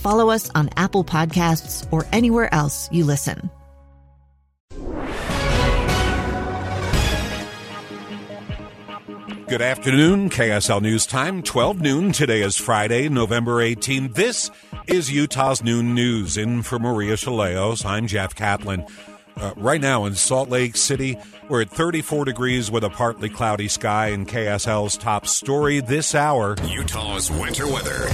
follow us on Apple Podcasts, or anywhere else you listen. Good afternoon, KSL News Time, 12 noon. Today is Friday, November 18. This is Utah's Noon News. In for Maria Shilaos, I'm Jeff Kaplan. Uh, right now in Salt Lake City, we're at 34 degrees with a partly cloudy sky and KSL's top story this hour. Utah's winter weather.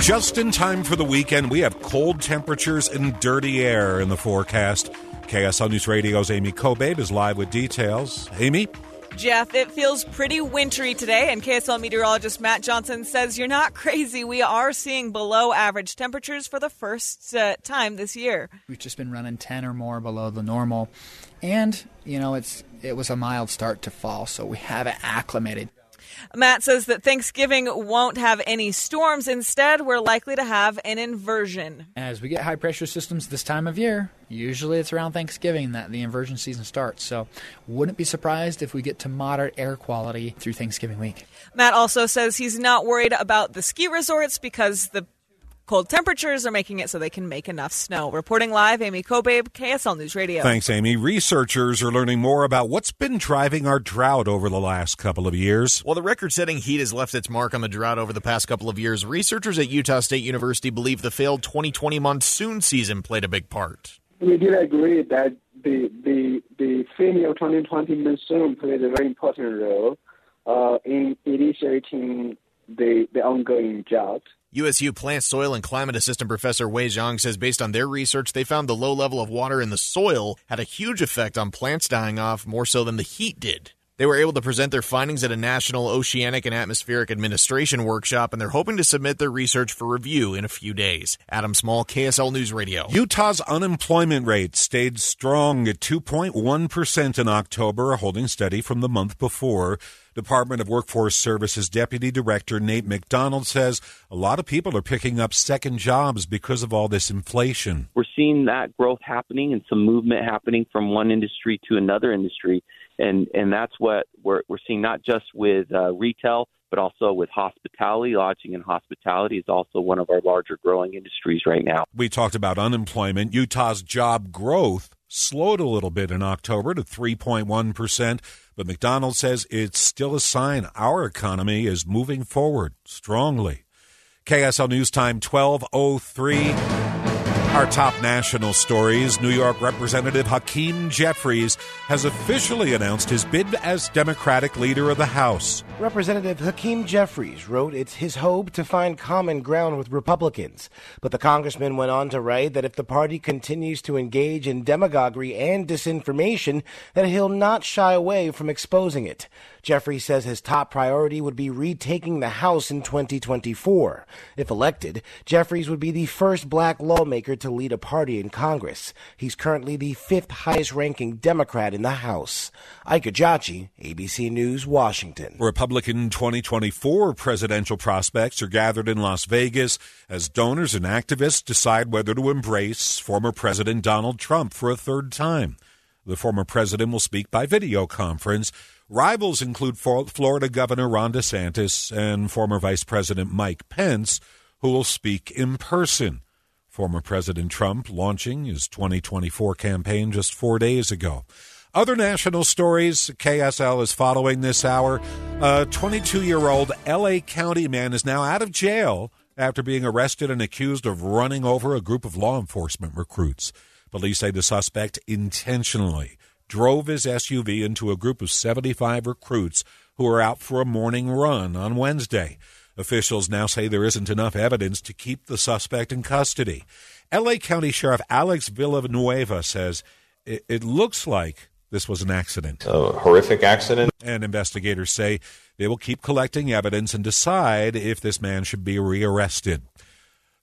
Just in time for the weekend, we have cold temperatures and dirty air in the forecast. KSL News Radio's Amy Kobabe is live with details. Amy? Jeff, it feels pretty wintry today, and KSL meteorologist Matt Johnson says you're not crazy. We are seeing below average temperatures for the first uh, time this year. We've just been running 10 or more below the normal, and you know it's it was a mild start to fall, so we haven't acclimated. Matt says that Thanksgiving won't have any storms. Instead, we're likely to have an inversion. As we get high pressure systems this time of year, usually it's around Thanksgiving that the inversion season starts. So, wouldn't be surprised if we get to moderate air quality through Thanksgiving week. Matt also says he's not worried about the ski resorts because the Cold temperatures are making it so they can make enough snow. Reporting live, Amy Kobabe, KSL News Radio. Thanks, Amy. Researchers are learning more about what's been driving our drought over the last couple of years. While the record setting heat has left its mark on the drought over the past couple of years, researchers at Utah State University believe the failed 2020 monsoon season played a big part. We did agree that the, the, the failure 2020 monsoon played a very important role uh, in initiating the, the ongoing drought. USU Plant Soil and Climate Assistant Professor Wei Zhang says based on their research, they found the low level of water in the soil had a huge effect on plants dying off more so than the heat did. They were able to present their findings at a National Oceanic and Atmospheric Administration workshop, and they're hoping to submit their research for review in a few days. Adam Small, KSL News Radio. Utah's unemployment rate stayed strong at 2.1% in October, holding steady from the month before. Department of Workforce Services Deputy Director Nate McDonald says a lot of people are picking up second jobs because of all this inflation. We're seeing that growth happening and some movement happening from one industry to another industry. And, and that's what we're, we're seeing not just with uh, retail, but also with hospitality. Lodging and hospitality is also one of our larger growing industries right now. We talked about unemployment. Utah's job growth slowed a little bit in October to 3.1%, but McDonald says it's still a sign our economy is moving forward strongly. KSL News Time 1203. Our top national stories New York Representative Hakeem Jeffries has officially announced his bid as Democratic leader of the House. Representative Hakeem Jeffries wrote it's his hope to find common ground with Republicans. But the congressman went on to write that if the party continues to engage in demagoguery and disinformation, that he'll not shy away from exposing it. Jeffries says his top priority would be retaking the House in 2024. If elected, Jeffries would be the first black lawmaker to lead a party in Congress. He's currently the fifth highest ranking Democrat in the House. Ike Ejiochi, ABC News, Washington. Republican 2024 presidential prospects are gathered in Las Vegas as donors and activists decide whether to embrace former President Donald Trump for a third time. The former president will speak by video conference. Rivals include Florida Governor Ron DeSantis and former Vice President Mike Pence, who will speak in person. Former President Trump launching his 2024 campaign just four days ago. Other national stories KSL is following this hour. A 22 year old LA County man is now out of jail after being arrested and accused of running over a group of law enforcement recruits. Police say the suspect intentionally drove his SUV into a group of 75 recruits who were out for a morning run on Wednesday. Officials now say there isn't enough evidence to keep the suspect in custody. LA County Sheriff Alex Villanueva says it, it looks like this was an accident. A horrific accident. And investigators say they will keep collecting evidence and decide if this man should be rearrested.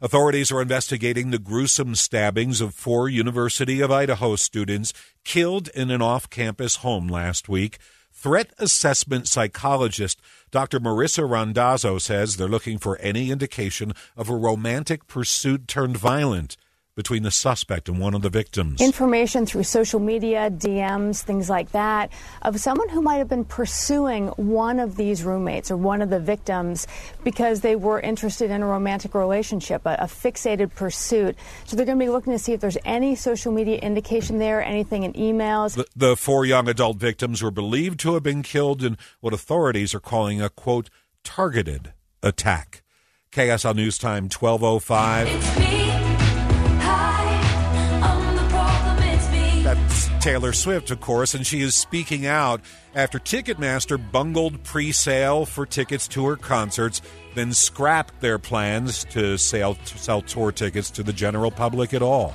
Authorities are investigating the gruesome stabbings of four University of Idaho students killed in an off campus home last week. Threat assessment psychologist Dr. Marissa Randazzo says they're looking for any indication of a romantic pursuit turned violent between the suspect and one of the victims. Information through social media, DMs, things like that, of someone who might have been pursuing one of these roommates or one of the victims because they were interested in a romantic relationship, a, a fixated pursuit. So they're going to be looking to see if there's any social media indication there, anything in emails. The, the four young adult victims were believed to have been killed in what authorities are calling a quote targeted attack. KSL News Time 1205. Taylor Swift, of course, and she is speaking out after Ticketmaster bungled pre sale for tickets to her concerts, then scrapped their plans to sell, to sell tour tickets to the general public at all.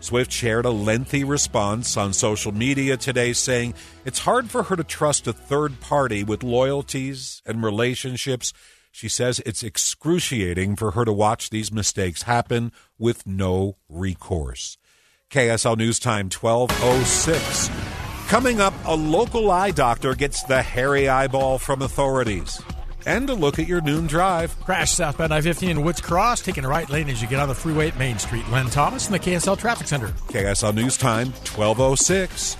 Swift shared a lengthy response on social media today saying it's hard for her to trust a third party with loyalties and relationships. She says it's excruciating for her to watch these mistakes happen with no recourse. KSL News Time 1206. Coming up, a local eye doctor gets the hairy eyeball from authorities. And a look at your noon drive. Crash southbound I 50 in Woods Cross, taking a right lane as you get on the freeway at Main Street. Len Thomas in the KSL Traffic Center. KSL News Time 1206.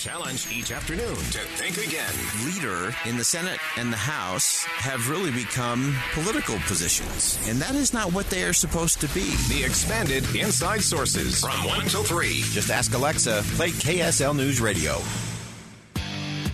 Take challenge each afternoon to think again. leader in the Senate and the House have really become political positions. And that is not what they are supposed to be. The expanded Inside Sources from 1 until 3. Just ask Alexa, play KSL News Radio.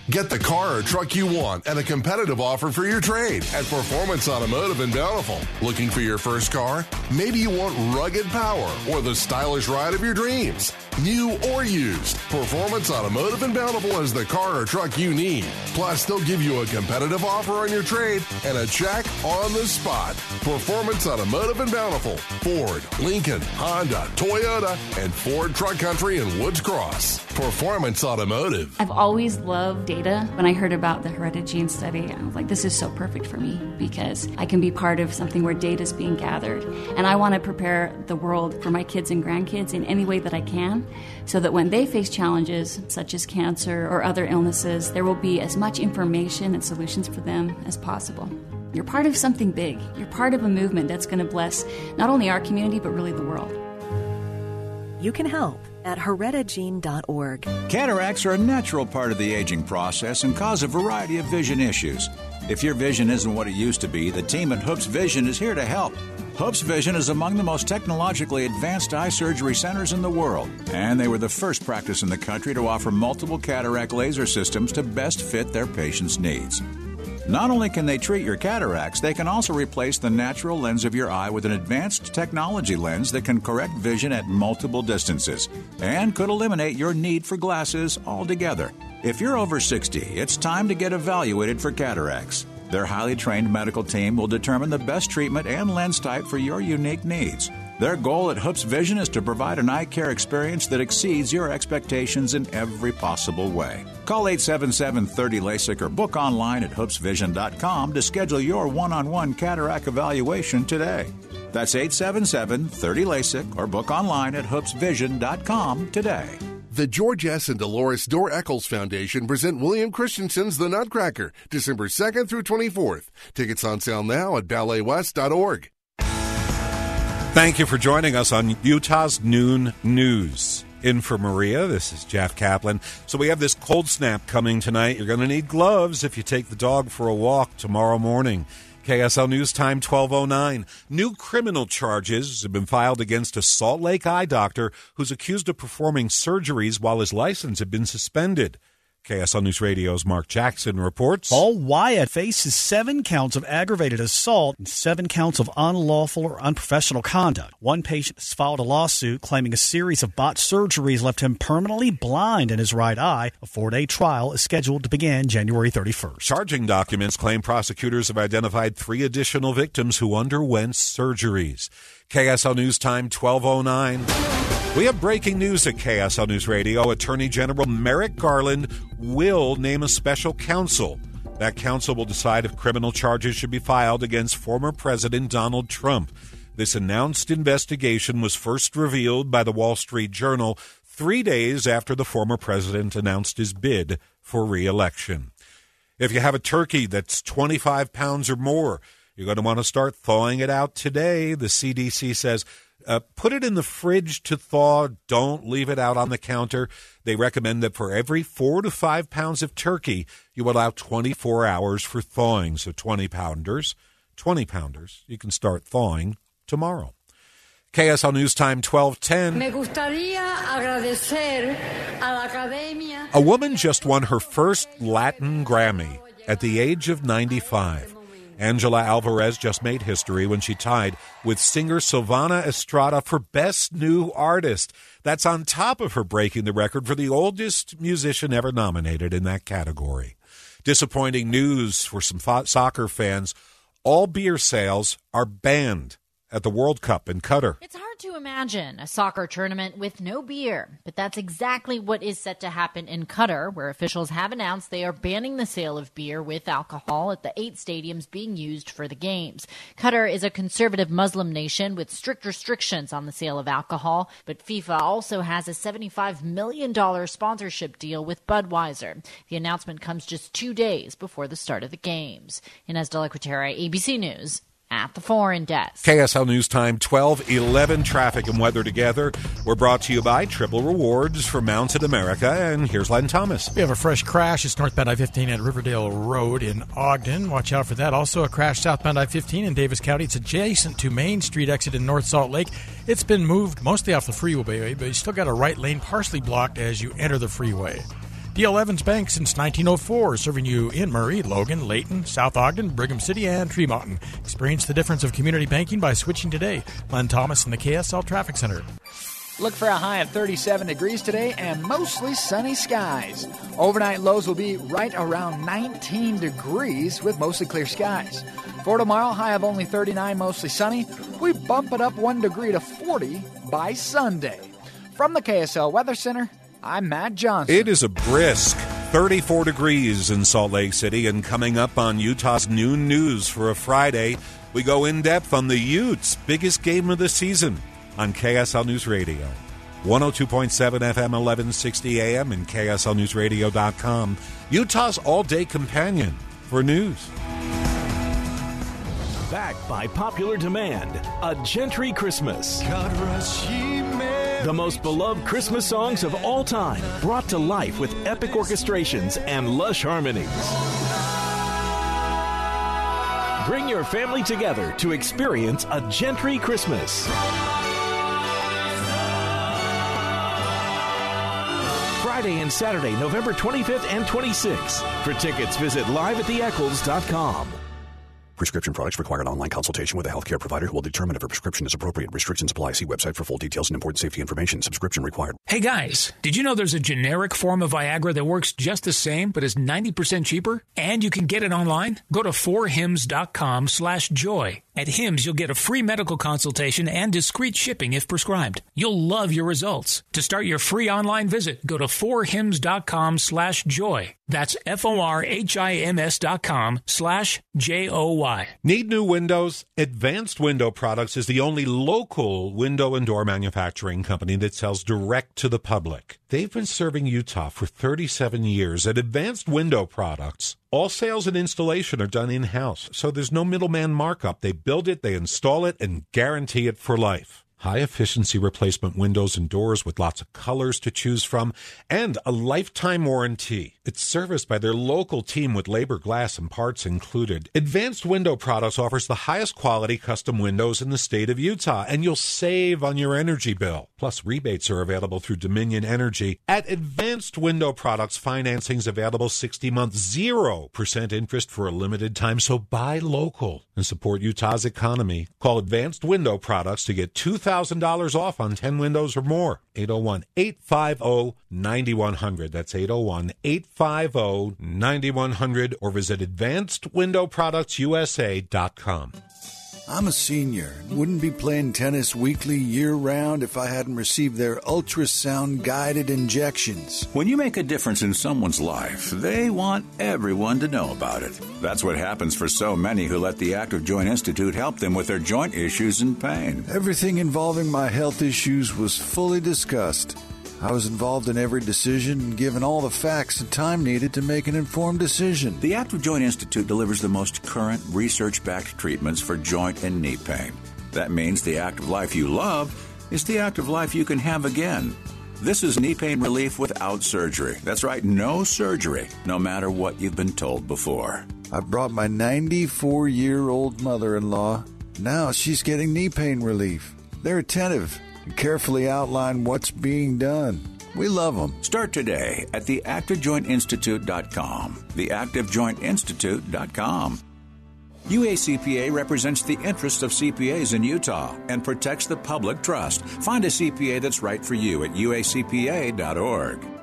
Get the car or truck you want and a competitive offer for your trade at Performance Automotive in Bountiful. Looking for your first car? Maybe you want rugged power or the stylish ride of your dreams. New or used, Performance Automotive and Bountiful has the car or truck you need. Plus, they'll give you a competitive offer on your trade and a check on the spot. Performance Automotive and Bountiful. Ford, Lincoln, Honda, Toyota, and Ford Truck Country in Woods Cross. Performance Automotive. I've always loved data. When I heard about the heredity hereditary study, I was like, this is so perfect for me because I can be part of something where data is being gathered. And I want to prepare the world for my kids and grandkids in any way that I can so that when they face challenges such as cancer or other illnesses, there will be as much information and solutions for them as possible. You're part of something big. You're part of a movement that's going to bless not only our community, but really the world. You can help at heredigene.org. Cataracts are a natural part of the aging process and cause a variety of vision issues. If your vision isn't what it used to be, the team at Hoopes Vision is here to help. Hoopes Vision is among the most technologically advanced eye surgery centers in the world, and they were the first practice in the country to offer multiple cataract laser systems to best fit their patients' needs. Not only can they treat your cataracts, they can also replace the natural lens of your eye with an advanced technology lens that can correct vision at multiple distances and could eliminate your need for glasses altogether. If you're over 60, it's time to get evaluated for cataracts. Their highly trained medical team will determine the best treatment and lens type for your unique needs. Their goal at Hoopes Vision is to provide an eye care experience that exceeds your expectations in every possible way. Call 877 30 LASIK or book online at hoopesvision.com to schedule your one on one cataract evaluation today. That's 877 30 LASIK or book online at hoopesvision.com today. The George S. and Dolores Doré Eccles Foundation present Willam Christensen's The Nutcracker, December 2nd through 24th. Tickets on sale now at balletwest.org. Thank you for joining us on Utah's Noon News. In for Maria, this is Jeff Kaplan. So we have this cold snap coming tonight. You're going to need gloves if you take the dog for a walk tomorrow morning. KSL News Time 1209. New criminal charges have been filed against a Salt Lake eye doctor who's accused of performing surgeries while his license had been suspended. KSL News Radio's Mark Jackson reports. Paul Wyatt faces seven counts of aggravated assault and seven counts of unlawful or unprofessional conduct. One patient has filed a lawsuit claiming a series of botched surgeries left him permanently blind in his right eye. A four day trial is scheduled to begin January 31st. Charging documents claim prosecutors have identified three additional victims who underwent surgeries. KSL News Time 1209. We have breaking news at KSL News Radio. Attorney General Merrick Garland will name a special counsel. That counsel will decide if criminal charges should be filed against former President Donald Trump. This announced investigation was first revealed by the Wall Street Journal three days after the former president announced his bid for reelection. If you have a turkey that's 25 pounds or more, you're going to want to start thawing it out today. The CDC says uh, put it in the fridge to thaw. Don't leave it out on the counter. They recommend that for every four to five pounds of turkey, you allow 24 hours for thawing. So 20 pounders, 20 pounders, you can start thawing tomorrow. KSL News Time 1210. Me gustaría agradecer a la academia. A woman just won her first Latin Grammy at the age of 95. Angela Alvarez just made history when she tied with singer Silvana Estrada for Best New Artist. That's on top of her breaking the record for the oldest musician ever nominated in that category. Disappointing news for some soccer fans. All beer sales are banned at the World Cup in Qatar. It's hard to imagine a soccer tournament with no beer, but that's exactly what is set to happen in Qatar, where officials have announced they are banning the sale of beer with alcohol at the eight stadiums being used for the games. Qatar is a conservative Muslim nation with strict restrictions on the sale of alcohol, but FIFA also has a $75 million sponsorship deal with Budweiser. The announcement comes just two days before the start of the games. Ines de la Cuetara, ABC News at the foreign desk. KSL News Time 1211 traffic and weather together. We're brought to you by Triple Rewards for Mountain America. And here's Len Thomas. We have a fresh crash. It's northbound I 15 at Riverdale Road in Ogden. Watch out for that. Also, a crash southbound I 15 in Davis County. It's adjacent to Main Street exit in North Salt Lake. It's been moved mostly off the freeway, but you still got a right lane partially blocked as you enter the freeway. D.L. Evans Bank since 1904, serving you in Murray, Logan, Layton, South Ogden, Brigham City, and Tremonton. Experience the difference of community banking by switching today. Len Thomas in the KSL Traffic Center. Look for a high of 37 degrees today and mostly sunny skies. Overnight lows will be right around 19 degrees with mostly clear skies. For tomorrow, high of only 39, mostly sunny. We bump it up 1 degree to 40 by Sunday. From the KSL Weather Center, I'm Matt Johnson. It is a brisk 34 degrees in Salt Lake City, and coming up on Utah's noon news for a Friday, we go in depth on the Utes' biggest game of the season on KSL News Radio. 102.7 FM, 1160 AM, and KSLNewsRadio.com. Utah's all day companion for news. Backed by popular demand, A GENTRI Christmas. The most beloved Christmas songs of all time, brought to life with epic orchestrations and lush harmonies. Bring your family together to experience A GENTRI Christmas. Friday and Saturday, November 25th and 26th. For tickets, visit liveattheeccles.com. Prescription products require an online consultation with a healthcare provider who will determine if a prescription is appropriate. Restrictions apply. See website for full details and important safety information. Subscription required. Hey guys, did you know there's a generic form of Viagra that works just the same but is 90% cheaper? And you can get it online? Go to forhims.com slash joy. At Hims, you'll get a free medical consultation and discreet shipping if prescribed. You'll love your results. To start your free online visit, go to forhims.com slash joy. That's F-O-R-H-I-M-S dot com slash J-O-Y. Need new windows? Advanced Window Products is the only local window and door manufacturing company that sells direct to the public. They've been serving Utah for 37 years. At Advanced Window Products, all sales and installation are done in-house, so there's no middleman markup. They build it, they install it, and guarantee it for life. High efficiency replacement windows and doors with lots of colors to choose from, and a lifetime warranty. It's serviced by their local team with labor, glass, and parts included. Advanced Window Products offers the highest quality custom windows in the state of Utah, and you'll save on your energy bill. Plus, rebates are available through Dominion Energy. At Advanced Window Products, financing's available 60 months, 0% interest for a limited time, so buy local and support Utah's economy. Call Advanced Window Products to get $2,000 off on 10 windows or more. 801 850 9100. That's 801 850 9100 or visit AdvancedWindowProductsUSA.com. I'm a senior and wouldn't be playing tennis weekly year round if I hadn't received their ultrasound guided injections. When you make a difference in someone's life, they want everyone to know about it. That's what happens for so many who let the Active Joint Institute help them with their joint issues and pain. Everything involving my health issues was fully discussed. I was involved in every decision and given all the facts and time needed to make an informed decision. The Active Joint Institute delivers the most current research backed treatments for joint and knee pain. That means the active life you love is the active life you can have again. This is knee pain relief without surgery. That's right, no surgery, no matter what you've been told before. I brought my 94 year old mother in law. Now she's getting knee pain relief. They're attentive and carefully outline what's being done. We love them. Start today at theactivejointinstitute.com. Theactivejointinstitute.com. UACPA represents the interests of CPAs in Utah and protects the public trust. Find a CPA that's right for you at uacpa.org.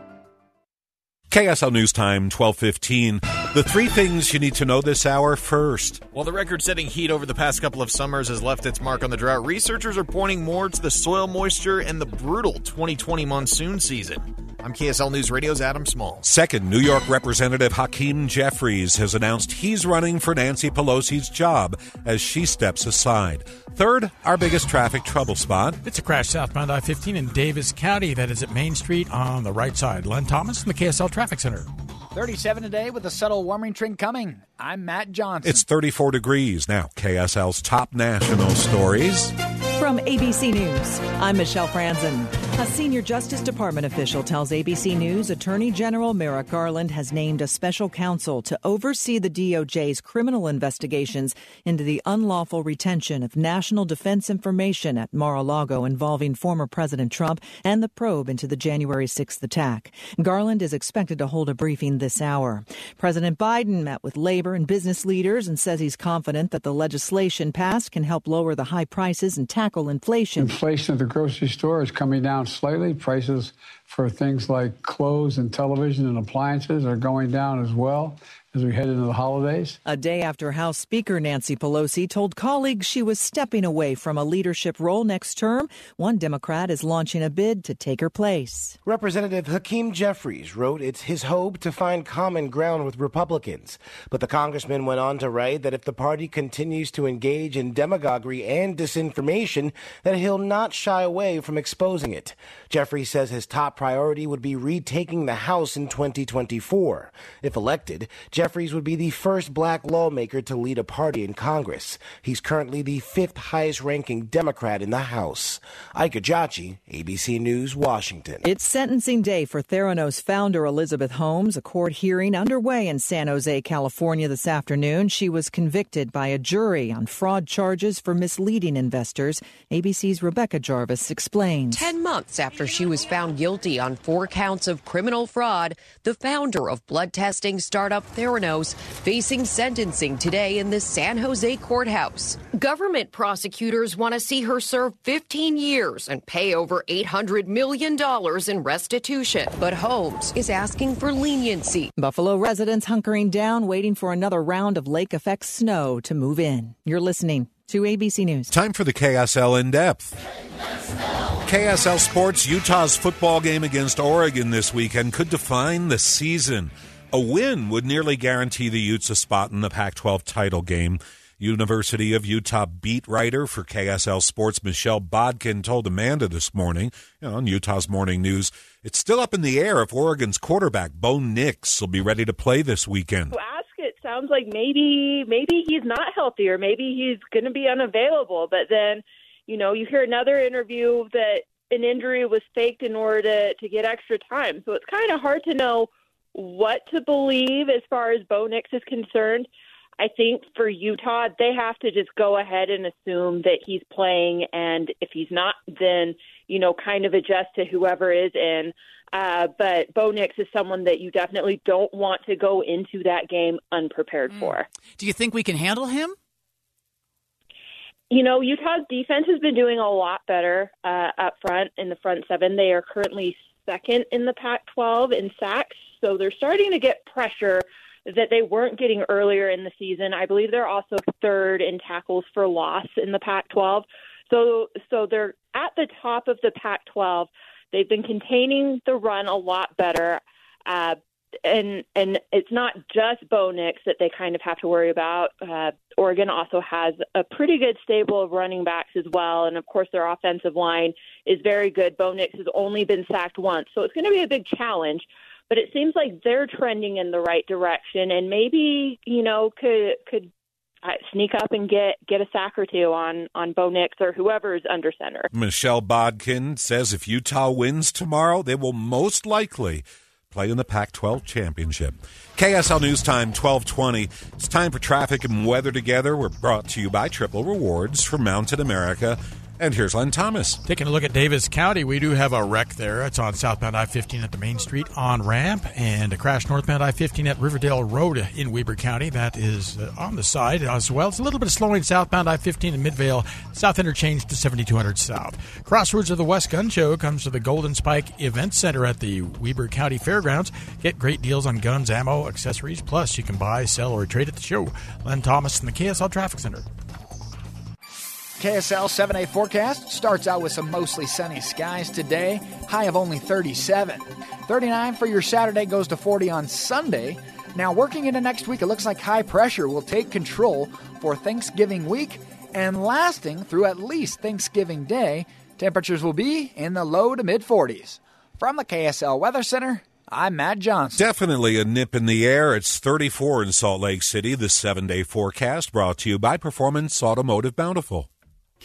KSL News Time, 1215. The three things you need to know this hour first. While the record setting heat over the past couple of summers has left its mark on the drought, researchers are pointing more to the soil moisture and the brutal 2020 monsoon season. I'm KSL News Radio's Adam Small. Second, New York Representative Hakeem Jeffries has announced he's running for Nancy Pelosi's job as she steps aside. Third, our biggest traffic trouble spot. It's a crash southbound I 15 in Davis County. That is at Main Street on the right side. Len Thomas from the KSL Traffic Center. 37 today with a subtle warming trend coming. I'm Matt Johnson. It's 34 degrees now. KSL's top national stories. From ABC News, I'm Michelle Franzen. A senior Justice Department official tells ABC News Attorney General Merrick Garland has named a special counsel to oversee the DOJ's criminal investigations into the unlawful retention of national defense information at Mar a Lago involving former President Trump and the probe into the January 6th attack. Garland is expected to hold a briefing this hour. President Biden met with labor and business leaders and says he's confident that the legislation passed can help lower the high prices and tackle inflation. Inflation at the grocery store is coming down slightly. Prices for things like clothes and television and appliances are going down as well as we head into the holidays. A day after House Speaker Nancy Pelosi told colleagues she was stepping away from a leadership role next term, one Democrat is launching a bid to take her place. Representative Hakeem Jeffries wrote it's his hope to find common ground with Republicans. But the congressman went on to write that if the party continues to engage in demagoguery and disinformation, that he'll not shy away from exposing it. Jeffries says his top priority would be retaking the House in 2024. If elected, Jeffries would be the first black lawmaker to lead a party in Congress. He's currently the fifth highest ranking Democrat in the House. Ike Ejiochi, ABC News, Washington. It's sentencing day for Theranos founder Elizabeth Holmes. A court hearing underway in San Jose, California this afternoon. She was convicted by a jury on fraud charges for misleading investors. ABC's Rebecca Jarvis explains. Ten months after she was found guilty on four counts of criminal fraud, the founder of blood testing startup Theranos facing sentencing today in the San Jose courthouse. Government prosecutors want to see her serve 15 years and pay over $800 million in restitution. But Holmes is asking for leniency. Buffalo residents hunkering down, waiting for another round of lake effect snow to move in. You're listening to ABC News. Time for the KSL in depth. KSL Sports Utah's football game against Oregon this weekend could define the season. A win would nearly guarantee the Utes a spot in the Pac 12 title game. University of Utah beat writer for KSL Sports Michelle Bodkin told Amanda this morning you know, on Utah's Morning News it's still up in the air if Oregon's quarterback Bo Nix will be ready to play this weekend. Sounds like maybe maybe he's not healthy or maybe he's going to be unavailable, but then you know, you hear another interview that an injury was faked in order to, to get extra time. So it's kind of hard to know what to believe as far as Bo Nix is concerned. I think for Utah, they have to just go ahead and assume that he's playing, and if he's not, then you know, kind of adjust to whoever is in. Uh, but Bo Nix is someone that you definitely don't want to go into that game unprepared mm. for. Do you think we can handle him? You know, Utah's defense has been doing a lot better uh, up front in the front seven. They are currently second in the Pac 12 in sacks, so they're starting to get pressure that they weren't getting earlier in the season. I believe they're also third in tackles for loss in the Pac 12. So, so they're at the top of the Pac 12. They've been containing the run a lot better. Uh, and and it's not just Bo Nix that they kind of have to worry about. Uh, Oregon also has a pretty good stable of running backs as well, and of course their offensive line is very good. Bo Nix has only been sacked once, so it's going to be a big challenge but it seems like they're trending in the right direction, and maybe you know could could uh, sneak up and get get a sack or two on on Bo Nix or whoever's under center. Michelle Bodkin says if Utah wins tomorrow, they will most likely play in the Pac-12 championship. KSL News Time 1220. It's time for traffic and weather together. We're brought to you by Triple Rewards from Mountain America. And here's Len Thomas. Taking a look at Davis County, we do have a wreck there. It's on southbound I 15 at the Main Street on ramp, and a crash northbound I 15 at Riverdale Road in Weber County. That is uh, on the side as well. It's a little bit of slowing southbound I 15 in Midvale, south interchange to 7200 south. Crossroads of the West Gun Show comes to the Golden Spike Event Center at the Weber County Fairgrounds. Get great deals on guns, ammo, accessories, plus you can buy, sell, or trade at the show. Len Thomas in the KSL Traffic Center. KSL 7 day forecast starts out with some mostly sunny skies today, high of only 37. 39 for your Saturday goes to 40 on Sunday. Now, working into next week, it looks like high pressure will take control for Thanksgiving week and lasting through at least Thanksgiving Day. Temperatures will be in the low to mid 40s. From the KSL Weather Center, I'm Matt Johnson. Definitely a nip in the air. It's 34 in Salt Lake City. The seven day forecast brought to you by Performance Automotive Bountiful.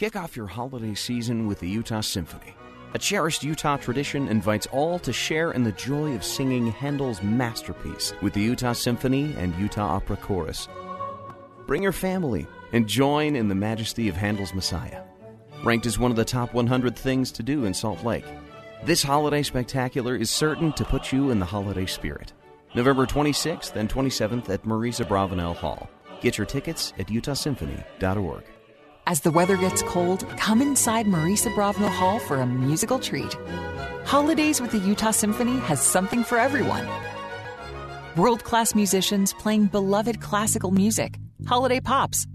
Kick off your holiday season with the Utah Symphony. A cherished Utah tradition invites all to share in the joy of singing Handel's masterpiece with the Utah Symphony and Utah Opera Chorus. Bring your family and join in the majesty of Handel's Messiah. Ranked as one of the top 100 things to do in Salt Lake, this holiday spectacular is certain to put you in the holiday spirit. November 26th and 27th at Maurice Abravanel Hall. Get your tickets at utahsymphony.org. As the weather gets cold, come inside Maurice Abravanel Hall for a musical treat. Holidays with the Utah Symphony has something for everyone. World class musicians playing beloved classical music, holiday pops,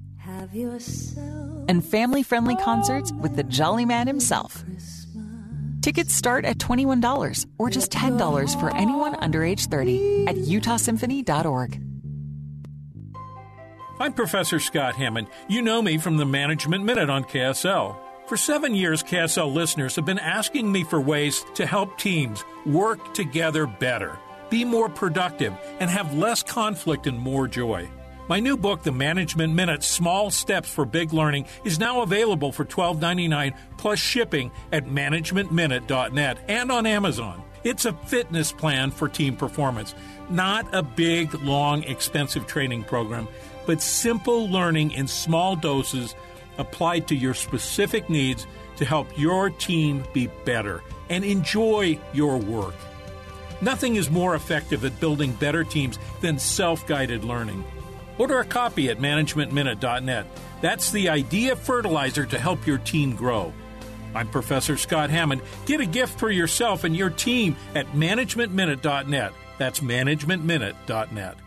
and family friendly concerts with the Jolly Man himself. Tickets start at $21 or just $10 for anyone under age 30 at utahsymphony.org. I'm Professor Scott Hammond. You know me from the Management Minute on KSL. For seven years, KSL listeners have been asking me for ways to help teams work together better, be more productive, and have less conflict and more joy. My new book, The Management Minute Small Steps for Big Learning, is now available for $12.99 plus shipping at managementminute.net and on Amazon. It's a fitness plan for team performance, not a big, long, expensive training program but simple learning in small doses applied to your specific needs to help your team be better and enjoy your work. Nothing is more effective at building better teams than self guided learning. Order a copy at managementminute.net. That's the idea fertilizer to help your team grow. I'm Professor Scott Hammond. Get a gift for yourself and your team at managementminute.net. That's managementminute.net.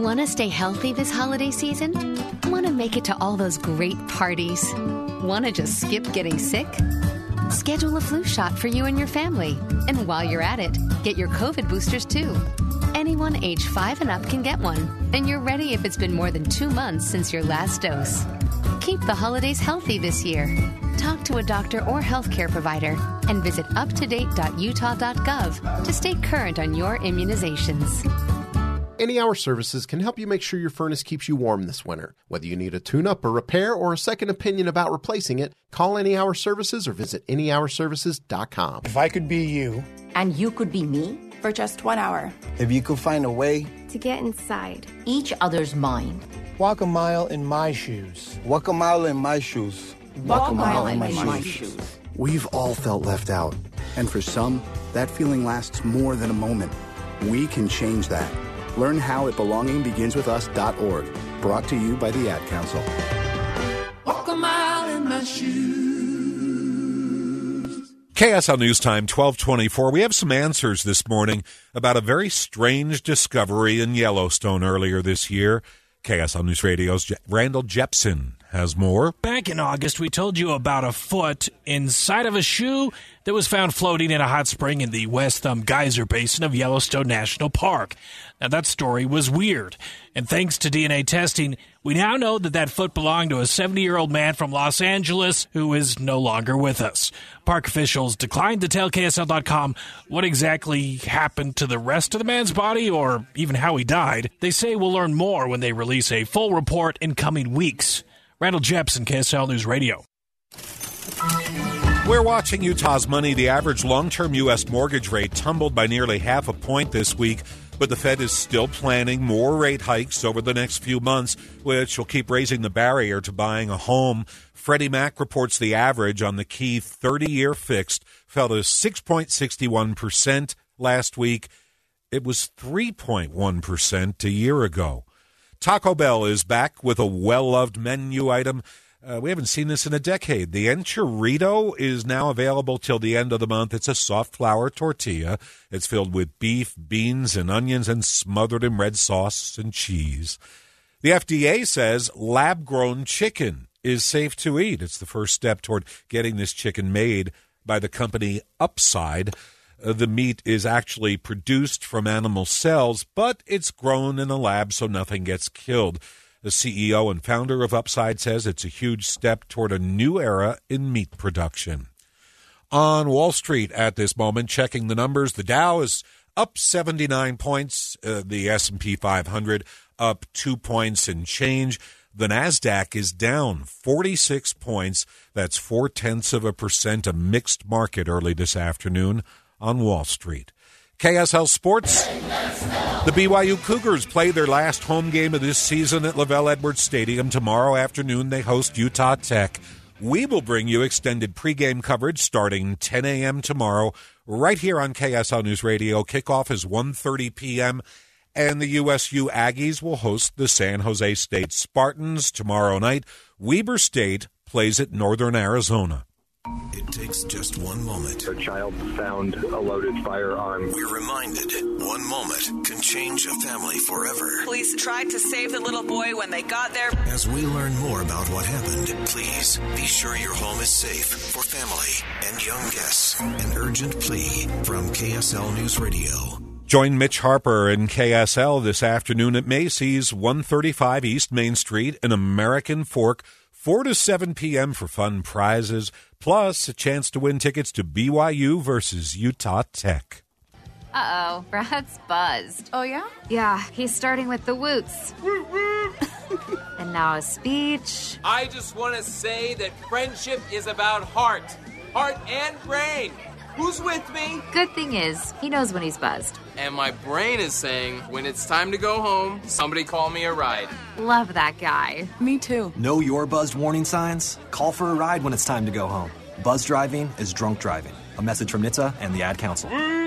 Want to stay healthy this holiday season? Want to make it to all those great parties? Want to just skip getting sick? Schedule a flu shot for you and your family. And while you're at it, get your COVID boosters too. Anyone age 5 and up can get one, and you're ready if it's been more than two months since your last dose. Keep the holidays healthy this year. Talk to a doctor or healthcare provider and visit uptodate.utah.gov to stay current on your immunizations. Any Hour Services can help you make sure your furnace keeps you warm this winter. Whether you need a tune up or repair or a second opinion about replacing it, call Any Hour Services or visit anyhourservices.com. If I could be you, and you could be me, for just one hour, if you could find a way to get inside each other's mind, walk a mile in my shoes, walk a mile in my shoes, walk, walk a mile, mile in, my, my shoes. shoes. We've all felt left out, and for some, that feeling lasts more than a moment. We can change that. Learn how at belongingbeginswithus.org. Brought to you by the Ad Council. Walk a mile in my shoes. KSL News Time 1224. We have some answers this morning about a very strange discovery in Yellowstone earlier this year. KSL News Radio's Je- Randall Jeppesen has more. Back in August, we told you about a foot inside of a shoe that was found floating in a hot spring in the West Thumb Geyser Basin of Yellowstone National Park. Now, that story was weird. And thanks to DNA testing, we now know that that foot belonged to a 70 year old man from Los Angeles who is no longer with us. Park officials declined to tell KSL.com what exactly happened to the rest of the man's body or even how he died. They say we'll learn more when they release a full report in coming weeks. Randall Jeppesen, KSL News Radio. We're watching Utah's money. The average long term U.S. mortgage rate tumbled by nearly half a point this week, but the Fed is still planning more rate hikes over the next few months, which will keep raising the barrier to buying a home. Freddie Mac reports the average on the key 30 year fixed fell to 6.61% last week. It was 3.1% a year ago. Taco Bell is back with a well loved menu item. Uh, we haven't seen this in a decade. The enchirito is now available till the end of the month. It's a soft flour tortilla. It's filled with beef, beans, and onions and smothered in red sauce and cheese. The FDA says lab grown chicken is safe to eat. It's the first step toward getting this chicken made by the company Upside. Uh, the meat is actually produced from animal cells, but it's grown in a lab so nothing gets killed. The CEO and founder of Upside says it's a huge step toward a new era in meat production. On Wall Street at this moment, checking the numbers, the Dow is up 79 points, uh, the S&P 500 up 2 points and change. The NASDAQ is down 46 points. That's four tenths of a percent, a mixed market early this afternoon on Wall Street. KSL Sports. The BYU Cougars play their last home game of this season at LaVell Edwards Stadium. Tomorrow afternoon, they host Utah Tech. We will bring you extended pregame coverage starting 10 a.m. tomorrow, right here on KSL News Radio. Kickoff is 1.30 p.m., and the USU Aggies will host the San Jose State Spartans tomorrow night. Weber State plays at Northern Arizona. It takes just one moment. A child found a loaded firearm. We're reminded one moment can change a family forever. Police tried to save the little boy when they got there. As we learn more about what happened, please be sure your home is safe for family and young guests. An urgent plea from KSL News Radio. Join Mitch Harper and KSL this afternoon at Macy's, 135 East Main Street in American Fork, 4 to 7 p.m. for fun prizes plus a chance to win tickets to BYU versus Utah Tech. Uh oh, Brad's buzzed. Oh, yeah? Yeah, he's starting with the woots. and now a speech. I just want to say that friendship is about heart, heart and brain. Who's with me? Good thing is, he knows when he's buzzed. And my brain is saying, when it's time to go home, somebody call me a ride. Love that guy. Me too. Know your buzzed warning signs? Call for a ride when it's time to go home. Buzz driving is drunk driving. A message from NHTSA and the Ad Council. Mm.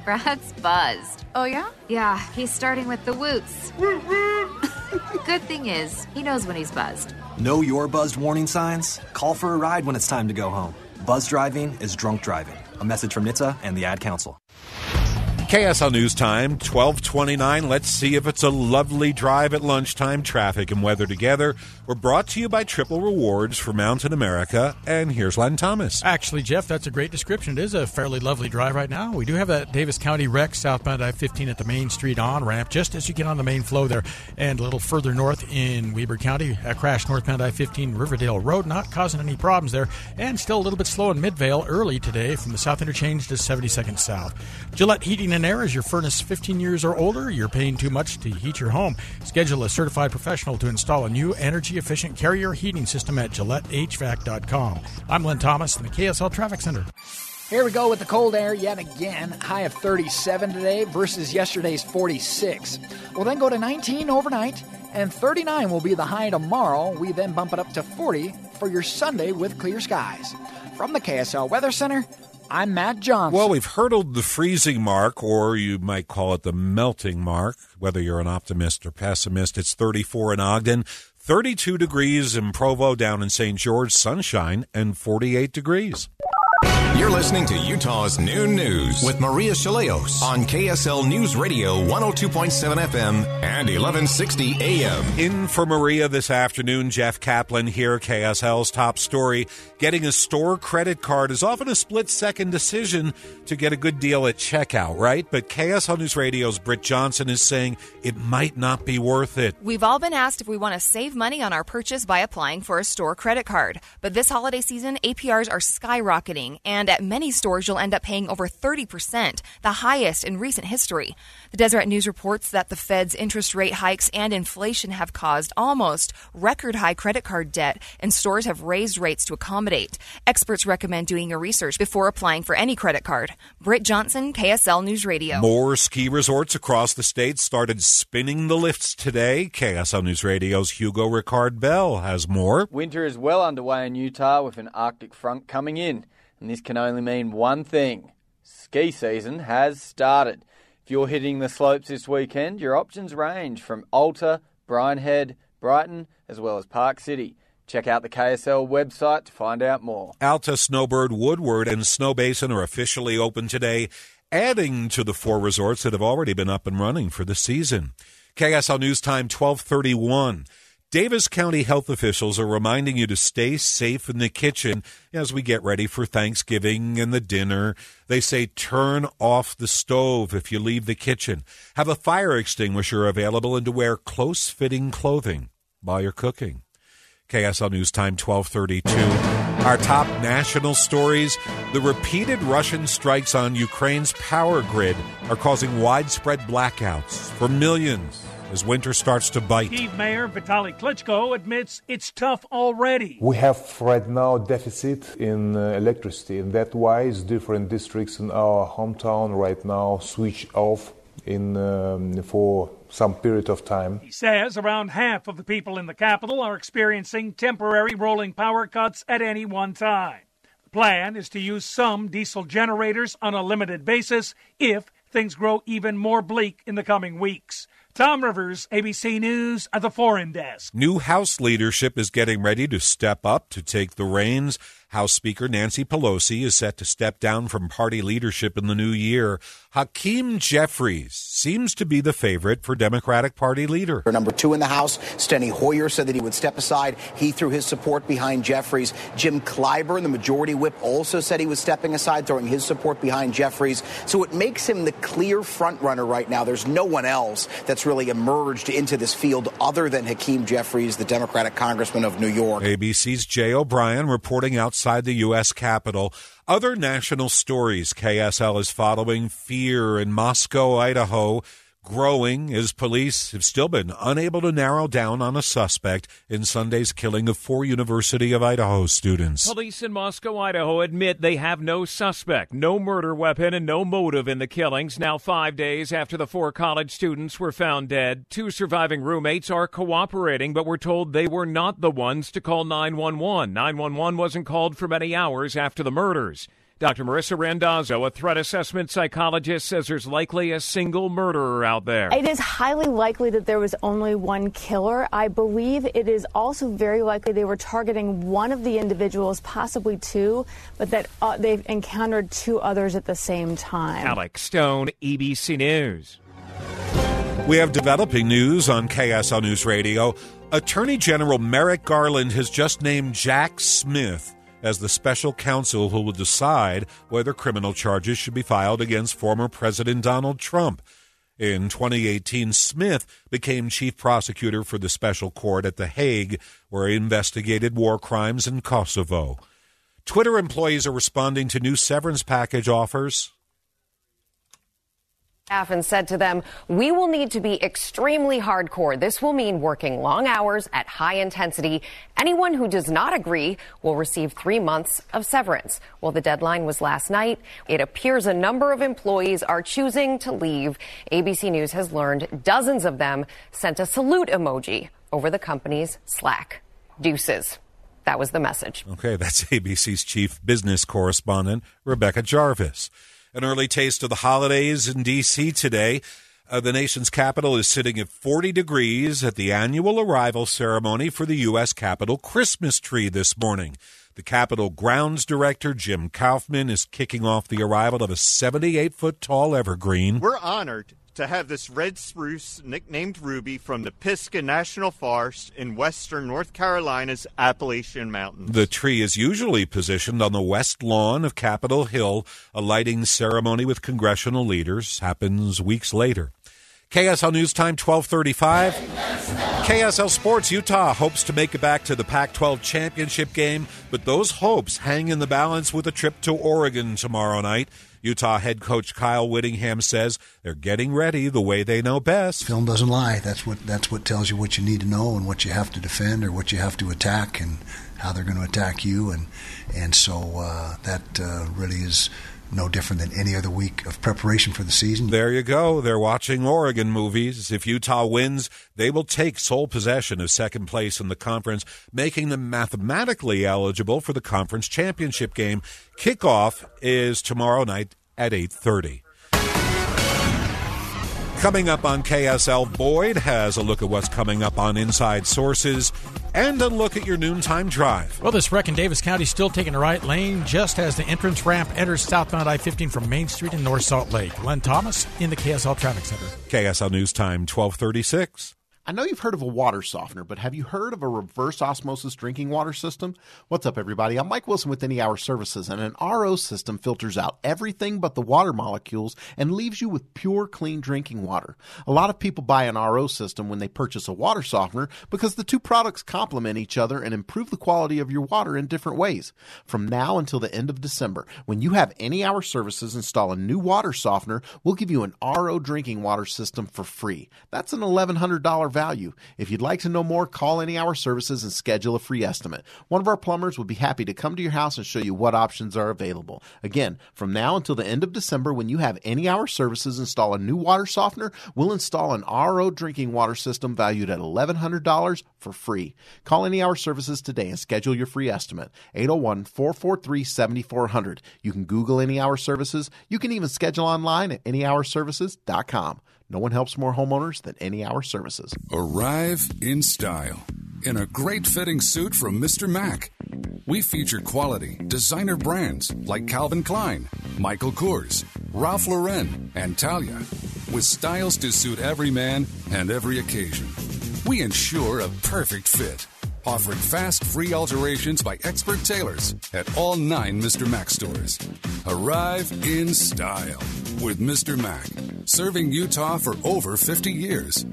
Brad's buzzed. Oh, yeah? Yeah, he's starting with the woots. Good thing is, he knows when he's buzzed. Know your buzzed warning signs? Call for a ride when it's time to go home. Buzz driving is drunk driving. A message from NHTSA and the Ad Council. KSL News Time, 1229. Let's see if it's a lovely drive at lunchtime. Traffic and weather together. We're brought to you by Triple Rewards for Mountain America. And here's Len Thomas. Actually, Jeff, that's a great description. It is a fairly lovely drive right now. We do have that Davis County wreck southbound I 15 at the Main Street on ramp, just as you get on the main flow there. And a little further north in Weber County, a crash northbound I 15 Riverdale Road, not causing any problems there. And still a little bit slow in Midvale early today from the south interchange to 72nd South. Gillette Heating and Air is your furnace 15 years or older. You're paying too much to heat your home. Schedule a certified professional to install a new energy efficient carrier heating system at GilletteHVAC.com. I'm Len Thomas in the KSL Traffic Center. Here we go with the cold air yet again. High of 37 today versus yesterday's 46. We'll then go to 19 overnight, and 39 will be the high tomorrow. We then bump it up to 40 for your Sunday with clear skies. From the KSL Weather Center, I'm Matt Johnson. Well, we've hurdled the freezing mark, or you might call it the melting mark, whether you're an optimist or pessimist. It's 34 in Ogden, 32 degrees in Provo, down in St. George, sunshine, and 48 degrees. You're listening to Utah's Noon News with Maria Shilaos on KSL News Radio 102.7 FM and 1160 AM. In for Maria this afternoon, Jeff Kaplan here, KSL's top story. Getting a store credit card is often a split second decision to get a good deal at checkout, right? But KSL News Radio's Britt Johnson is saying it might not be worth it. We've all been asked if we want to save money on our purchase by applying for a store credit card. But this holiday season, APRs are skyrocketing, and at many stores, you'll end up paying over 30%, the highest in recent history. The Deseret News reports that the Fed's interest rate hikes and inflation have caused almost record high credit card debt, and stores have raised rates to accommodate. Experts recommend doing your research before applying for any credit card. Britt Johnson, KSL News Radio. More ski resorts across the state started spinning the lifts today. KSL News Radio's Hugo Ricard Bell has more. Winter is well underway in Utah with an Arctic front coming in, and this can only mean one thing ski season has started. If you're hitting the slopes this weekend, your options range from Alta, Brian Head, Brighton, as well as Park City. Check out the KSL website to find out more. Alta, Snowbird, Woodward, and Snowbasin are officially open today, adding to the four resorts that have already been up and running for the season. KSL News Time 1231. Davis County health officials are reminding you to stay safe in the kitchen as we get ready for Thanksgiving and the dinner. They say turn off the stove if you leave the kitchen. Have a fire extinguisher available and to wear close fitting clothing while you're cooking. KSL News Time 1232. Our top national stories. The repeated Russian strikes on Ukraine's power grid are causing widespread blackouts for millions as winter starts to bite. Kiev Mayor Vitaly Klitschko admits it's tough already. We have right now deficit in uh, electricity, and that's why different districts in our hometown right now switch off in um, for some period of time. He says around half of the people in the capital are experiencing temporary rolling power cuts at any one time. The plan is to use some diesel generators on a limited basis if things grow even more bleak in the coming weeks. Tom Rivers, ABC News at the Foreign Desk. New House leadership is getting ready to step up to take the reins. House Speaker Nancy Pelosi is set to step down from party leadership in the new year. Hakeem Jeffries seems to be the favorite for Democratic Party leader. Number two in the House, Steny Hoyer said that he would step aside. He threw his support behind Jeffries. Jim Clyburn, the majority whip, also said he was stepping aside, throwing his support behind Jeffries. So it makes him the clear front runner right now. There's no one else that's really emerged into this field other than Hakeem Jeffries, the Democratic congressman of New York. ABC's Jay O'Brien reporting outside the U.S. Capitol. Other national stories KSL is following fear in Moscow, Idaho, growing as police have still been unable to narrow down on a suspect in Sunday's killing of four University of Idaho students. Police in Moscow, Idaho admit they have no suspect, no murder weapon, and no motive in the killings. Now, five days after the four college students were found dead, two surviving roommates are cooperating, but were told they were not the ones to call 911. 911 wasn't called for many hours after the murders. Dr. Marissa Randazzo, a threat assessment psychologist, says there's likely a single murderer out there. It is highly likely that there was only one killer. I believe it is also very likely they were targeting one of the individuals, possibly two, but that uh, they've encountered two others at the same time. Alex Stone, ABC News. We have developing news on KSL News Radio. Attorney General Merrick Garland has just named Jack Smith as the special counsel who will decide whether criminal charges should be filed against former President Donald Trump. In 2018, Smith became chief prosecutor for the special court at The Hague, where he investigated war crimes in Kosovo. Twitter employees are responding to new severance package offers staff and said to them, We will need to be extremely hardcore. This will mean working long hours at high intensity. Anyone who does not agree will receive three months of severance. Well, the deadline was last night. It appears a number of employees are choosing to leave. ABC News has learned dozens of them sent a salute emoji over the company's Slack. Deuces. That was the message. Okay, that's ABC's chief business correspondent, Rebecca Jarvis. An early taste of the holidays in D.C. today. Uh, the nation's capital is sitting at 40 degrees at the annual arrival ceremony for the U.S. Capitol Christmas tree this morning. The Capitol grounds director, Jim Kaufman, is kicking off the arrival of a 78 foot tall evergreen. We're honored to have this red spruce nicknamed Ruby from the Pisgah National Forest in western North Carolina's Appalachian Mountains. The tree is usually positioned on the west lawn of Capitol Hill. A lighting ceremony with congressional leaders happens weeks later. KSL News Time 1235. KSL Sports Utah hopes to make it back to the Pac 12 championship game, but those hopes hang in the balance with a trip to Oregon tomorrow night. Utah head coach Kyle Whittingham says they're getting ready the way they know best. Film doesn't lie. That's what that's what tells you what you need to know and what you have to defend or what you have to attack and how they're going to attack you and and so uh, that uh, really is no different than any other week of preparation for the season. There you go. They're watching Oregon movies. If Utah wins, they will take sole possession of second place in the conference, making them mathematically eligible for the conference championship game. Kickoff is tomorrow night at 8:30. Coming up on KSL, Boyd has a look at what's coming up on Inside Sources and a look at your noontime drive. Well, this wreck in Davis County still taking the right lane just as the entrance ramp enters southbound I 15 from Main Street in North Salt Lake. Len Thomas in the KSL Traffic Center. KSL News Time 1236. I know you've heard of a water softener, but have you heard of a reverse osmosis drinking water system? What's up, everybody? I'm Mike Wilson with Any Hour Services, and an RO system filters out everything but the water molecules and leaves you with pure, clean drinking water. A lot of people buy an RO system when they purchase a water softener because the two products complement each other and improve the quality of your water in different ways. From now until the end of December, when you have Any Hour Services install a new water softener, we'll give you an RO drinking water system for free. That's an $1,100 value. If you'd like to know more, call Any Hour Services and schedule a free estimate. One of our plumbers would be happy to come to your house and show you what options are available. Again, from now until the end of December, when you have Any Hour Services install a new water softener, we'll install an RO drinking water system valued at $1,100 for free. Call Any Hour Services today and schedule your free estimate. 801 443 7400. You can Google Any Hour Services. You can even schedule online at anyhourservices.com. No one helps more homeowners than Any Hour Services. Arrive in style in a great fitting suit from Mr. Mac. We feature quality designer brands like Calvin Klein, Michael Kors, Ralph Lauren, and Tallia, with styles to suit every man and every occasion. We ensure a perfect fit, offering fast, free alterations by expert tailors at all nine Mr. Mac stores. Arrive in style with Mr. Mac, serving Utah for over 50 years.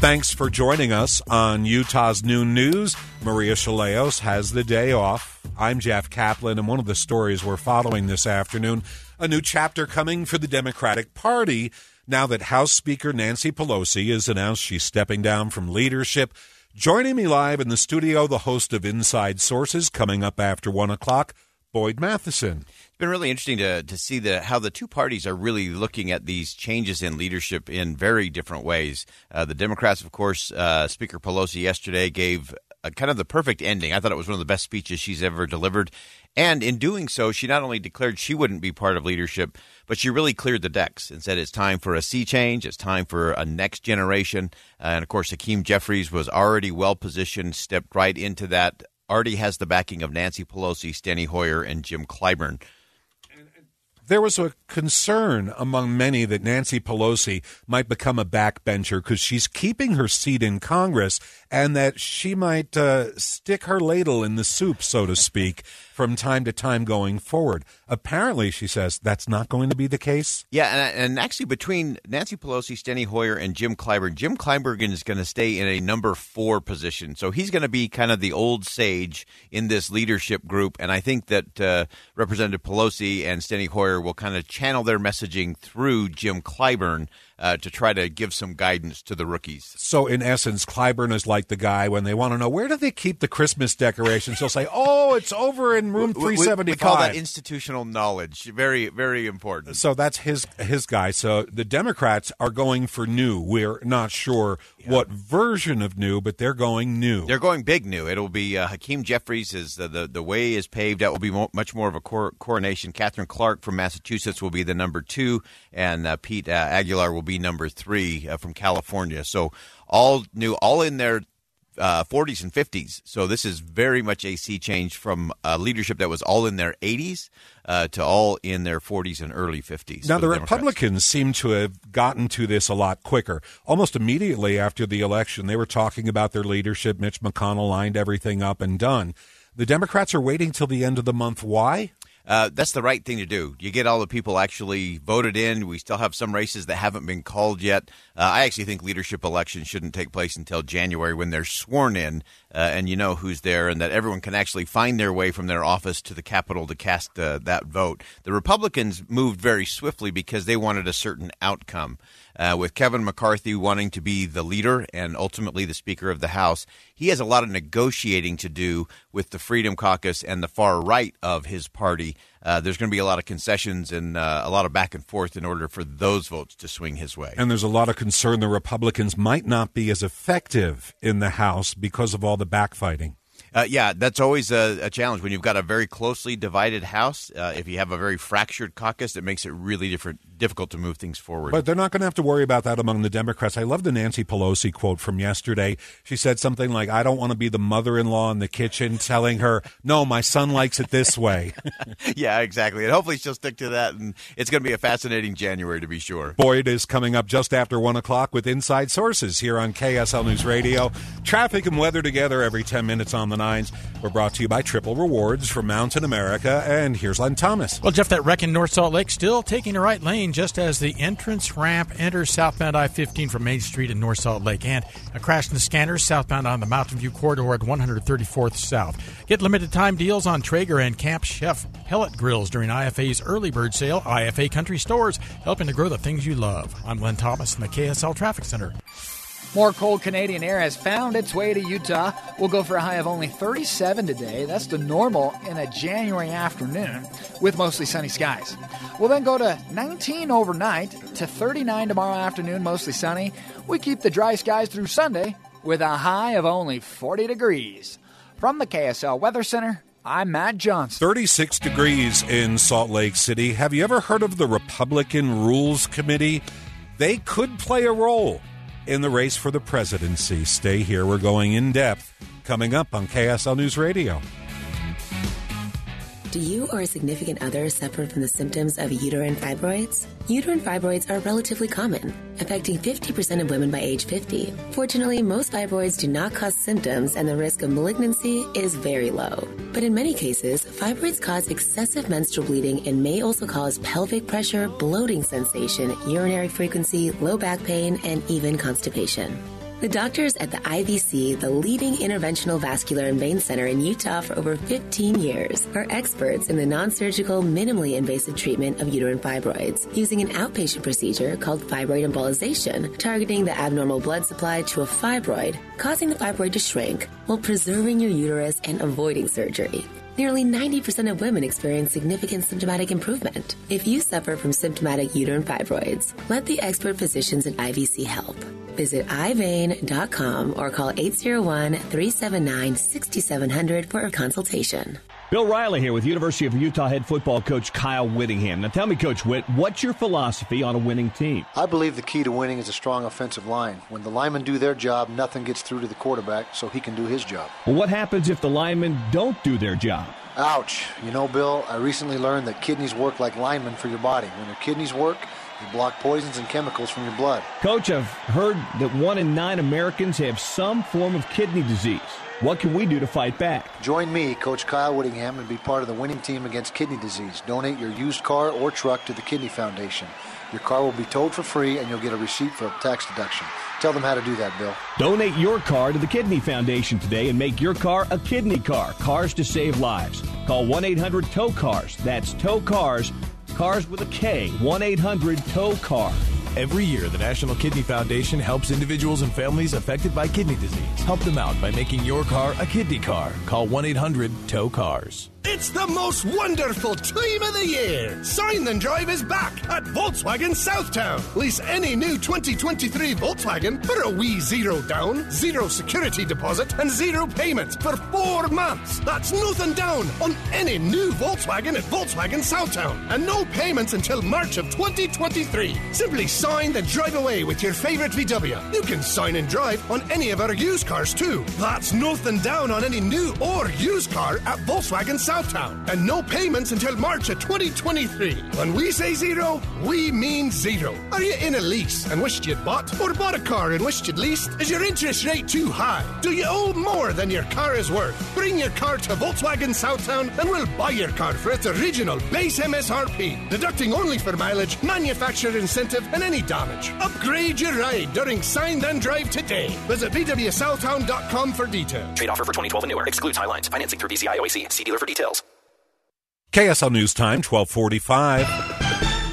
Thanks for joining us on Utah's Noon News. Maria Shilaos has the day off. I'm Jeff Kaplan, and one of the stories we're following this afternoon a new chapter coming for the Democratic Party now that House Speaker Nancy Pelosi has announced she's stepping down from leadership. Joining me live in the studio, the host of Inside Sources, coming up after 1 o'clock, Boyd Matheson. It's been really interesting to to see the how the two parties are really looking at these changes in leadership in very different ways. Uh, the Democrats, of course, uh, Speaker Pelosi yesterday gave kind of the perfect ending. I thought it was one of the best speeches she's ever delivered. And in doing so, she not only declared she wouldn't be part of leadership, but she really cleared the decks and said it's time for a sea change. It's time for a next generation. Uh, and of course, Hakeem Jeffries was already well positioned, stepped right into that. Already has the backing of Nancy Pelosi, Steny Hoyer, and Jim Clyburn there was a concern among many that Nancy Pelosi might become a backbencher because she's keeping her seat in Congress and that she might uh, stick her ladle in the soup, so to speak, from time to time going forward. Apparently, she says that's not going to be the case. Yeah, and, and actually, between Nancy Pelosi, Steny Hoyer, and Jim Clyburn, Jim Clyburn is going to stay in a number four position. So he's going to be kind of the old sage in this leadership group. And I think that uh, Representative Pelosi and Steny Hoyer will kind of channel their messaging through Jim Clyburn uh, to try to give some guidance to the rookies. So, in essence, Clyburn is like the guy when they want to know where do they keep the Christmas decorations. He'll say, "Oh, it's over in room three seventy five." We, we call that institutional knowledge. Very, very important. So that's his his guy. So the Democrats are going for new. We're not sure yeah. what version of new, but they're going new. They're going big new. It'll be uh, Hakeem Jeffries is uh, the the way is paved. That will be mo- much more of a cor- coronation. Katherine Clark from Massachusetts will be the number two, and uh, Pete uh, Aguilar will be number three uh, from California. So all new, all in their uh, 40s and 50s. So this is very much a sea change from uh, leadership that was all in their 80s uh, to all in their 40s and early 50s. Now the, the Republicans seem to have gotten to this a lot quicker. Almost immediately after the election, they were talking about their leadership. Mitch McConnell lined everything up and done. The Democrats are waiting till the end of the month. Why? Uh, that's the right thing to do. You get all the people actually voted in. We still have some races that haven't been called yet. Uh, I actually think leadership elections shouldn't take place until January when they're sworn in uh, and you know who's there and that everyone can actually find their way from their office to the Capitol to cast uh, that vote. The Republicans moved very swiftly because they wanted a certain outcome uh, with Kevin McCarthy wanting to be the leader and ultimately the Speaker of the House, he has a lot of negotiating to do with the Freedom Caucus and the far right of his party. Uh, there's going to be a lot of concessions and uh, a lot of back and forth in order for those votes to swing his way. And there's a lot of concern the Republicans might not be as effective in the House because of all the backfighting. Uh, yeah, that's always a, a, challenge when you've got a very closely divided House. Uh, if you have a very fractured caucus, it makes it really different, difficult to move things forward. But they're not going to have to worry about that among the Democrats. I love the Nancy Pelosi quote from yesterday. She said something like, "I don't want to be the mother-in-law in the kitchen telling her, no, my son likes it this way." yeah, exactly. And hopefully she'll stick to that. And it's going to be a fascinating January to be sure. Boyd is coming up just after one o'clock with Inside Sources here on KSL News Radio. Traffic and weather together every ten minutes on the nines. We're brought to you by Triple Rewards from Mountain America. And here's Len Thomas. Well, Jeff, that wreck in North Salt Lake still taking the right lane just as the entrance ramp enters southbound I 15 from Main Street in North Salt Lake. And a crash in the scanner southbound on the Mountain View corridor at 134th South. Get limited time deals on Traeger and Camp Chef pellet grills during IFA's early bird sale. IFA Country Stores, helping to grow the things you love. I'm Len Thomas in the KSL Traffic Center. More cold Canadian air has found its way to Utah. We'll go for a high of only 37 today. That's the normal in a January afternoon with mostly sunny skies. We'll then go to 19 overnight to 39 tomorrow afternoon, mostly sunny. We keep the dry skies through Sunday with a high of only 40 degrees. From the KSL Weather Center, I'm Matt Johnson. 36 degrees in Salt Lake City. Have you ever heard of the Republican Rules Committee? They could play a role in the race for the presidency. Stay here. We're going in depth coming up on KSL News Radio. Do you or a significant other suffer from the symptoms of uterine fibroids? Uterine fibroids are relatively common, affecting 50% of women by age 50. Fortunately, most fibroids do not cause symptoms and the risk of malignancy is very low. But in many cases, fibroids cause excessive menstrual bleeding and may also cause pelvic pressure, bloating sensation, urinary frequency, low back pain, and even constipation. The doctors at the IVC, the leading interventional vascular and vein center in Utah for over 15 years, are experts in the non-surgical, minimally invasive treatment of uterine fibroids using an outpatient procedure called fibroid embolization, targeting the abnormal blood supply to a fibroid, causing the fibroid to shrink while preserving your uterus and avoiding surgery. Nearly 90% of women experience significant symptomatic improvement. If you suffer from symptomatic uterine fibroids, let the expert physicians at IVC help. Visit iVein.com or call 801 379 6700 for a consultation. Bill Riley here with University of Utah head football coach Kyle Whittingham. Now tell me, Coach Witt, what's your philosophy on a winning team? I believe the key to winning is a strong offensive line. When the linemen do their job, nothing gets through to the quarterback, so he can do his job. Well, what happens if the linemen don't do their job? Ouch. You know, Bill, I recently learned that kidneys work like linemen for your body. When your kidneys work, they block poisons and chemicals from your blood. Coach, I've heard that one in nine Americans have some form of kidney disease. What can we do to fight back? Join me, Coach Kyle Whittingham, and be part of the winning team against kidney disease. Donate your used car or truck to the Kidney Foundation. Your car will be towed for free, and you'll get a receipt for a tax deduction. Tell them how to do that, Bill. Donate your car to the Kidney Foundation today and make your car a kidney car. Cars to save lives. Call 1 800 Tow Cars. That's Tow Cars. Cars with a K. 1 800 Tow Car. Every year, the National Kidney Foundation helps individuals and families affected by kidney disease. Help them out by making your car a kidney car. Call 1 800 Tow Cars. It's the most wonderful time of the year. Sign and Drive is back at Volkswagen Southtown. Lease any new 2023 Volkswagen for a wee zero down, zero security deposit, and zero payment for four months. That's nothing down on any new Volkswagen at Volkswagen Southtown. And no payments until March of 2023. Simply sign and drive away with your favorite VW. You can sign and drive on any of our used cars too. That's nothing down on any new or used car at Volkswagen Southtown. Southtown. And no payments until March of 2023. When we say zero, we mean zero. Are you in a lease and wished you'd bought? Or bought a car and wished you'd leased? Is your interest rate too high? Do you owe more than your car is worth? Bring your car to Volkswagen Southtown and we'll buy your car for its original base MSRP, deducting only for mileage, manufacturer incentive, and any damage. Upgrade your ride during Sign and Drive today. Visit VWSouthtown.com for details. Trade offer for 2012 and newer. Excludes Highlines. Financing through VCI OAC. See dealer for details. KSL News Time, 1245.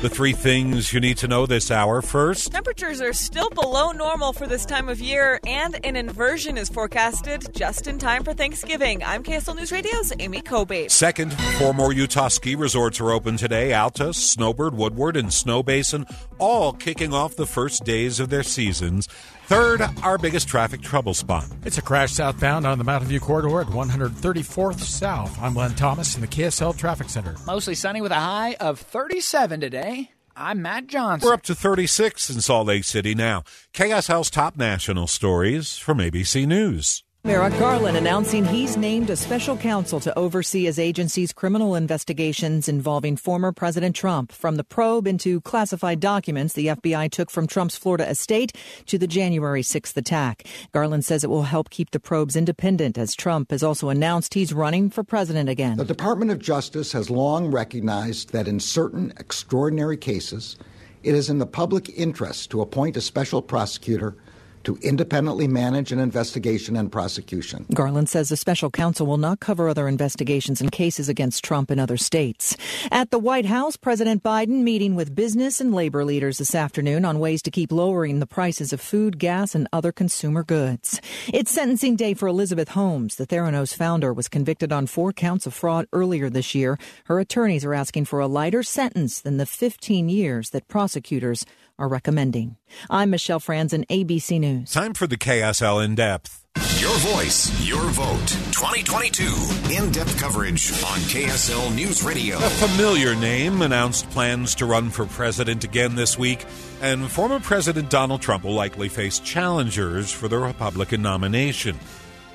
The three things you need to know this hour. First, temperatures are still below normal for this time of year, and an inversion is forecasted just in time for Thanksgiving. I'm KSL News Radio's Amy Kobe. Second, four more Utah ski resorts are open today Alta, Snowbird, Woodward, and Snowbasin, all kicking off the first days of their seasons. Third, our biggest traffic trouble spot. It's a crash southbound on the Mountain View corridor at 134th South. I'm Len Thomas in the KSL Traffic Center. Mostly sunny with a high of 37 today. I'm Matt Johnson. We're up to 36 in Salt Lake City now. KSL's top national stories from ABC News. Merrick Garland announcing he's named a special counsel to oversee his agency's criminal investigations involving former President Trump, from the probe into classified documents the FBI took from Trump's Florida estate to the January 6th attack. Garland says it will help keep the probes independent, as Trump has also announced he's running for president again. The Department of Justice has long recognized that in certain extraordinary cases, it is in the public interest to appoint a special prosecutor to independently manage an investigation and prosecution. Garland says the special counsel will not cover other investigations and cases against Trump in other states. At the White House, President Biden meeting with business and labor leaders this afternoon on ways to keep lowering the prices of food, gas, and other consumer goods. It's sentencing day for Elizabeth Holmes. The Theranos founder was convicted on four counts of fraud earlier this year. Her attorneys are asking for a lighter sentence than the 15 years that prosecutors are recommending. I'm Michelle Franzen, ABC News. Time for the KSL In Depth. Your voice, your vote. 2022 in depth coverage on KSL News Radio. A familiar name announced plans to run for president again this week, and former President Donald Trump will likely face challengers for the Republican nomination.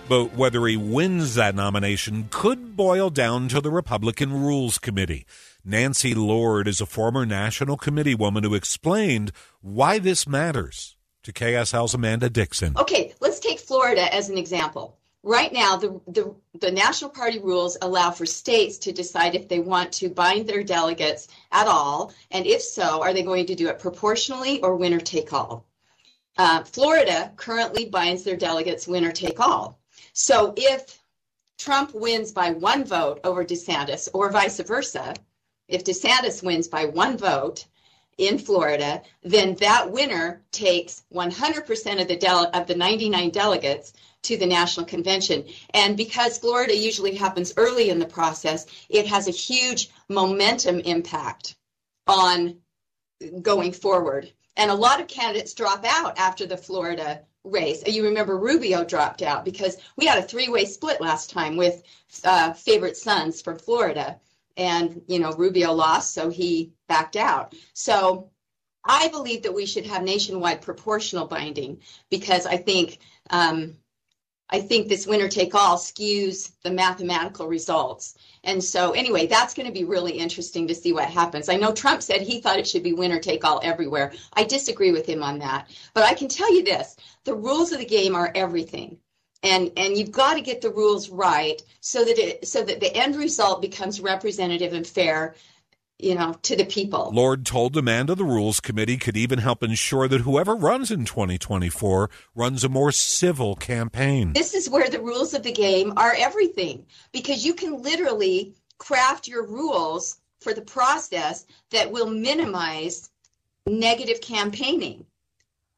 But whether he wins that nomination could boil down to the Republican Rules Committee. Nancy Lord is a former National Committee woman who explained why this matters to KSL's Amanda Dixon. Okay, let's take Florida as an example. Right now, the, the, the National Party rules allow for states to decide if they want to bind their delegates at all, and if so, are they going to do it proportionally or winner take all? Uh, Florida currently binds their delegates winner take all. So if Trump wins by one vote over DeSantis or vice versa, if DeSantis wins by one vote in Florida, then that winner takes 100% of the of the 99 delegates to the national convention. And because Florida usually happens early in the process, it has a huge momentum impact on going forward. And a lot of candidates drop out after the Florida race. You remember Rubio dropped out because we had a three-way split last time with uh, favorite sons from Florida, and you know Rubio lost, so he backed out. So I believe that we should have nationwide proportional binding because I think um, I think this winner take all skews the mathematical results. And so, anyway, that's going to be really interesting to see what happens. I know Trump said he thought it should be winner take all everywhere. I disagree with him on that. But I can tell you this the rules of the game are everything. And, and you've got to get the rules right so that it so that the end result becomes representative and fair you know, to the people. Lord told Amanda the Rules Committee could even help ensure that whoever runs in 2024 runs a more civil campaign. This is where the rules of the game are everything because you can literally craft your rules for the process that will minimize negative campaigning.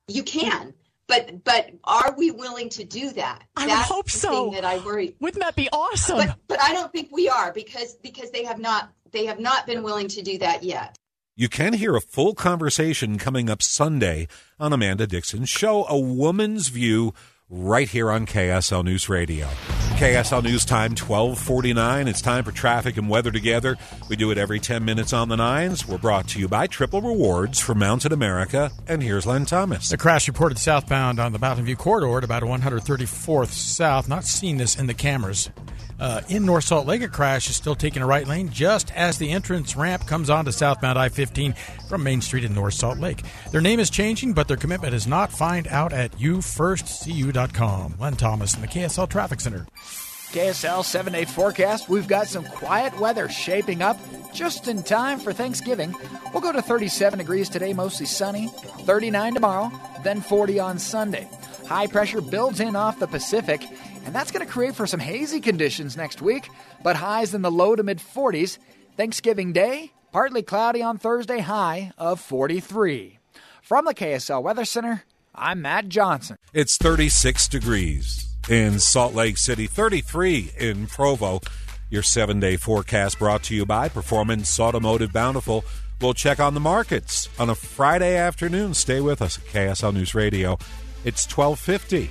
You can. But but are we willing to do that? I That's hope the so. Thing that I worry. Wouldn't that be awesome? But but I don't think we are because because they have not they have not been willing to do that yet. You can hear a full conversation coming up Sunday on Amanda Dixon's show, A Woman's View, right here on KSL News Radio. KSL News Time 1249. It's time for traffic and weather together. We do it every 10 minutes on the nines. We're brought to you by Triple Rewards from Mountain America. And here's Len Thomas. The crash reported southbound on the Mountain View corridor at about 134th South. Not seen this in the cameras. Uh, in North Salt Lake, a crash is still taking a right lane just as the entrance ramp comes onto southbound I 15 from Main Street in North Salt Lake. Their name is changing, but their commitment is not. Find out at youfirstcu.com. Len Thomas in the KSL Traffic Center. KSL 7 day forecast. We've got some quiet weather shaping up just in time for Thanksgiving. We'll go to 37 degrees today, mostly sunny, 39 tomorrow, then 40 on Sunday. High pressure builds in off the Pacific, and that's going to create for some hazy conditions next week, but highs in the low to mid 40s. Thanksgiving Day, partly cloudy on Thursday, high of 43. From the KSL Weather Center, I'm Matt Johnson. It's 36 degrees in Salt Lake City, 33 in Provo. Your seven day forecast brought to you by Performance Automotive Bountiful. We'll check on the markets on a Friday afternoon. Stay with us at KSL News Radio. It's 1250.